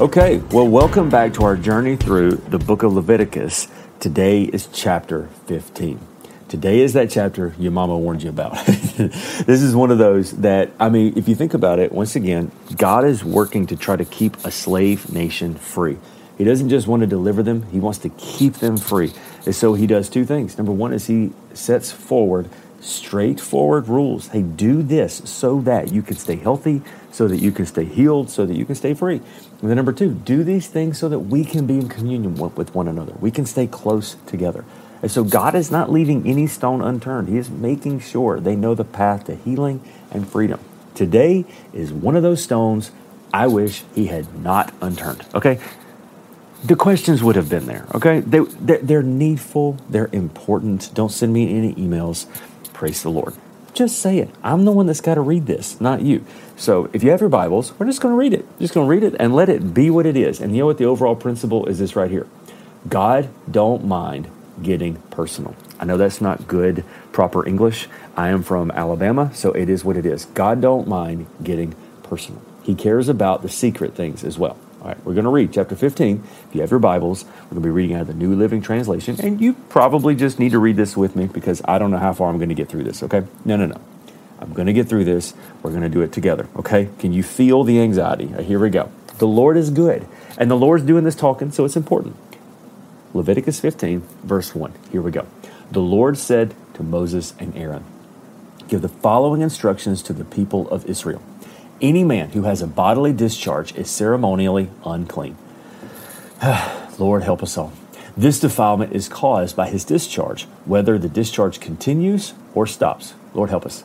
Okay, well, welcome back to our journey through the book of Leviticus. Today is chapter 15. Today is that chapter your mama warned you about. this is one of those that, I mean, if you think about it, once again, God is working to try to keep a slave nation free. He doesn't just want to deliver them, He wants to keep them free. And so He does two things. Number one is He sets forward straightforward rules. Hey, do this so that you can stay healthy, so that you can stay healed, so that you can stay free. And then number two, do these things so that we can be in communion with one another. We can stay close together. And so God is not leaving any stone unturned. He is making sure they know the path to healing and freedom. Today is one of those stones I wish he had not unturned. Okay? The questions would have been there. Okay? They, they're, they're needful, they're important. Don't send me any emails. Praise the Lord. Just say it. I'm the one that's got to read this, not you. So if you have your Bibles, we're just going to read it. Just going to read it and let it be what it is. And you know what the overall principle is this right here. God don't mind getting personal. I know that's not good proper English. I am from Alabama, so it is what it is. God don't mind getting personal. He cares about the secret things as well. All right, we're going to read chapter 15. If you have your Bibles, we're going to be reading out of the New Living Translation. And you probably just need to read this with me because I don't know how far I'm going to get through this, okay? No, no, no. I'm going to get through this. We're going to do it together, okay? Can you feel the anxiety? Right, here we go. The Lord is good, and the Lord's doing this talking, so it's important. Leviticus 15, verse 1. Here we go. The Lord said to Moses and Aaron, Give the following instructions to the people of Israel. Any man who has a bodily discharge is ceremonially unclean. Lord, help us all. This defilement is caused by his discharge, whether the discharge continues or stops. Lord, help us.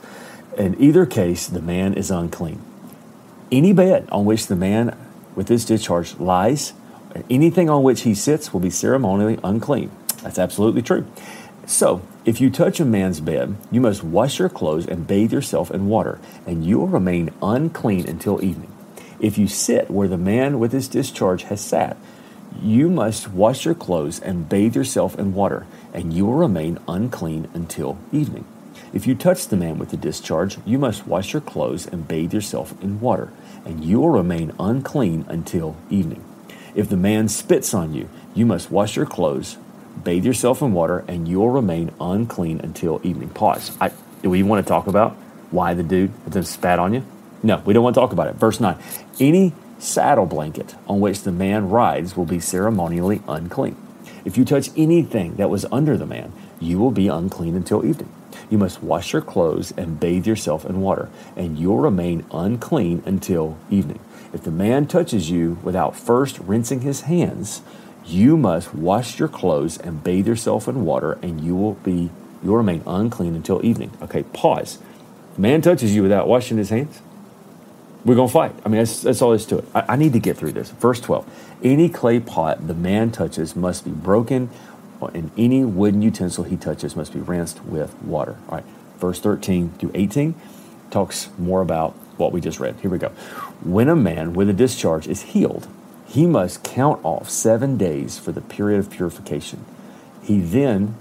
In either case, the man is unclean. Any bed on which the man with this discharge lies, anything on which he sits, will be ceremonially unclean. That's absolutely true. So, if you touch a man's bed, you must wash your clothes and bathe yourself in water, and you will remain unclean until evening. If you sit where the man with his discharge has sat, you must wash your clothes and bathe yourself in water, and you will remain unclean until evening. If you touch the man with the discharge, you must wash your clothes and bathe yourself in water, and you will remain unclean until evening. If the man spits on you, you must wash your clothes, bathe yourself in water, and you will remain unclean until evening. Pause. I, do we want to talk about why the dude then spat on you? No, we don't want to talk about it. Verse 9. Any saddle blanket on which the man rides will be ceremonially unclean. If you touch anything that was under the man, you will be unclean until evening. You must wash your clothes and bathe yourself in water, and you'll remain unclean until evening. If the man touches you without first rinsing his hands, you must wash your clothes and bathe yourself in water, and you will be you'll remain unclean until evening. Okay, pause. Man touches you without washing his hands we're to fight. I mean, that's, that's all there is to it. I, I, need to get through this. Verse 12 Any clay pot the man touches must be broken, and any wooden utensil he touches must be rinsed with water. All right, verse 13 through 18 talks more about what we just read. Here we go. When a man with a discharge is healed, he must count off seven days for the period of purification. He then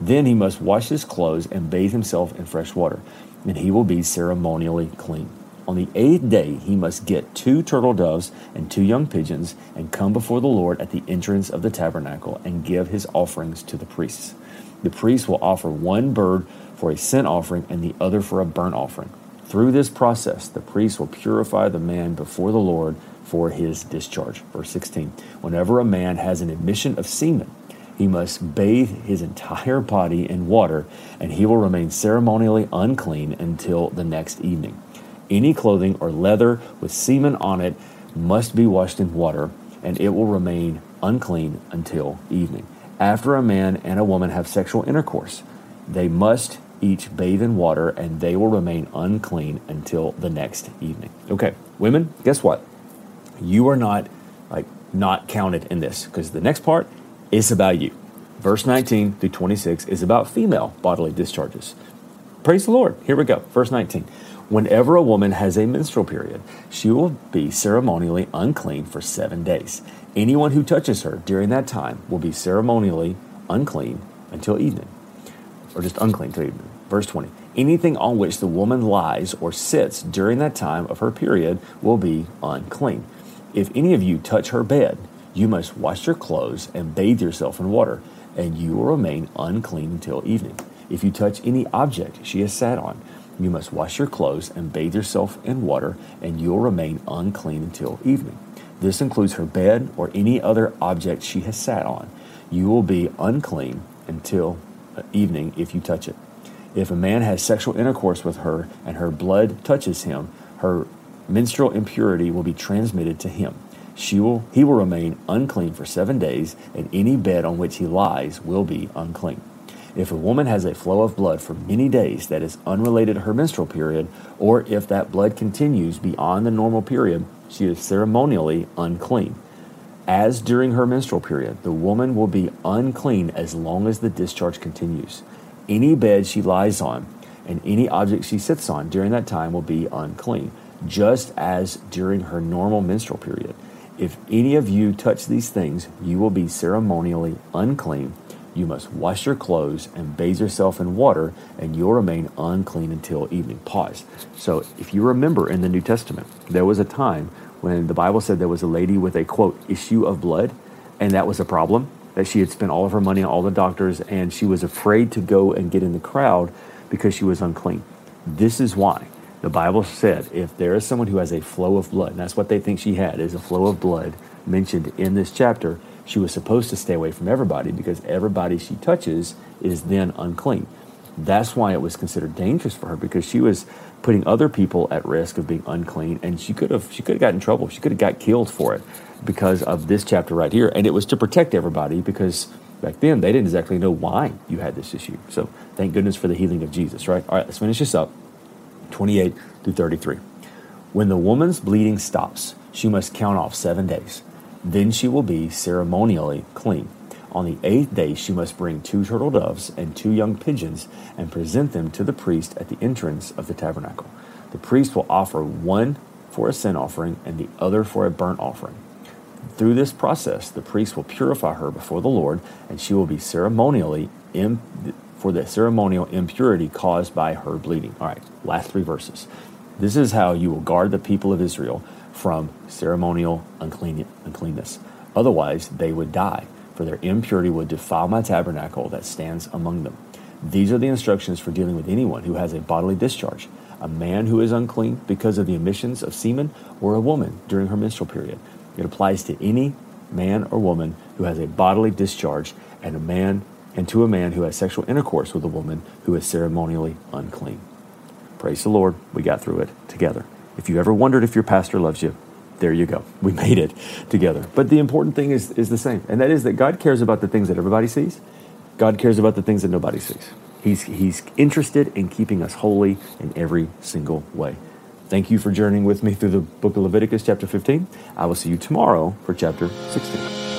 then he must wash his clothes and bathe himself in fresh water, and he will be ceremonially clean. On the eighth day, he must get two turtle doves and two young pigeons and come before the Lord at the entrance of the tabernacle and give his offerings to the priests. The priest will offer one bird for a sin offering and the other for a burnt offering. Through this process, the priest will purify the man before the Lord for his discharge. Verse 16 Whenever a man has an emission of semen, he must bathe his entire body in water, and he will remain ceremonially unclean until the next evening. Any clothing or leather with semen on it must be washed in water, and it will remain unclean until evening. After a man and a woman have sexual intercourse, they must each bathe in water, and they will remain unclean until the next evening. Okay, women, guess what? You are not like not counted in this because the next part is about you. Verse 19 through 26 is about female bodily discharges. Praise the Lord. Here we go. Verse 19. Whenever a woman has a menstrual period, she will be ceremonially unclean for seven days. Anyone who touches her during that time will be ceremonially unclean until evening, or just unclean till evening. Verse 20. Anything on which the woman lies or sits during that time of her period will be unclean. If any of you touch her bed, you must wash your clothes and bathe yourself in water, and you will remain unclean until evening. If you touch any object she has sat on, you must wash your clothes and bathe yourself in water, and you'll remain unclean until evening. This includes her bed or any other object she has sat on. You will be unclean until uh, evening if you touch it. If a man has sexual intercourse with her and her blood touches him, her menstrual impurity will be transmitted to him. She will, he will remain unclean for seven days, and any bed on which he lies will be unclean. If a woman has a flow of blood for many days that is unrelated to her menstrual period, or if that blood continues beyond the normal period, she is ceremonially unclean. As during her menstrual period, the woman will be unclean as long as the discharge continues. Any bed she lies on and any object she sits on during that time will be unclean, just as during her normal menstrual period. If any of you touch these things, you will be ceremonially unclean. You must wash your clothes and bathe yourself in water, and you'll remain unclean until evening. Pause. So, if you remember in the New Testament, there was a time when the Bible said there was a lady with a quote, issue of blood, and that was a problem that she had spent all of her money on all the doctors and she was afraid to go and get in the crowd because she was unclean. This is why the Bible said if there is someone who has a flow of blood, and that's what they think she had, is a flow of blood mentioned in this chapter, she was supposed to stay away from everybody because everybody she touches is then unclean. That's why it was considered dangerous for her because she was putting other people at risk of being unclean and she could have she could have got in trouble. She could have got killed for it because of this chapter right here. And it was to protect everybody because back then they didn't exactly know why you had this issue. So thank goodness for the healing of Jesus, right? All right, let's finish this up. 28 through 33. When the woman's bleeding stops, she must count off seven days. Then she will be ceremonially clean. On the eighth day, she must bring two turtle doves and two young pigeons and present them to the priest at the entrance of the tabernacle. The priest will offer one for a sin offering and the other for a burnt offering. Through this process, the priest will purify her before the Lord, and she will be ceremonially for the ceremonial impurity caused by her bleeding. All right, last three verses. This is how you will guard the people of Israel from ceremonial unclean- uncleanness. Otherwise, they would die, for their impurity would defile my tabernacle that stands among them. These are the instructions for dealing with anyone who has a bodily discharge a man who is unclean because of the emissions of semen, or a woman during her menstrual period. It applies to any man or woman who has a bodily discharge and a man and to a man who has sexual intercourse with a woman who is ceremonially unclean. Praise the Lord, we got through it together. If you ever wondered if your pastor loves you, there you go. We made it together. But the important thing is, is the same, and that is that God cares about the things that everybody sees. God cares about the things that nobody sees. He's, he's interested in keeping us holy in every single way. Thank you for journeying with me through the book of Leviticus, chapter 15. I will see you tomorrow for chapter 16.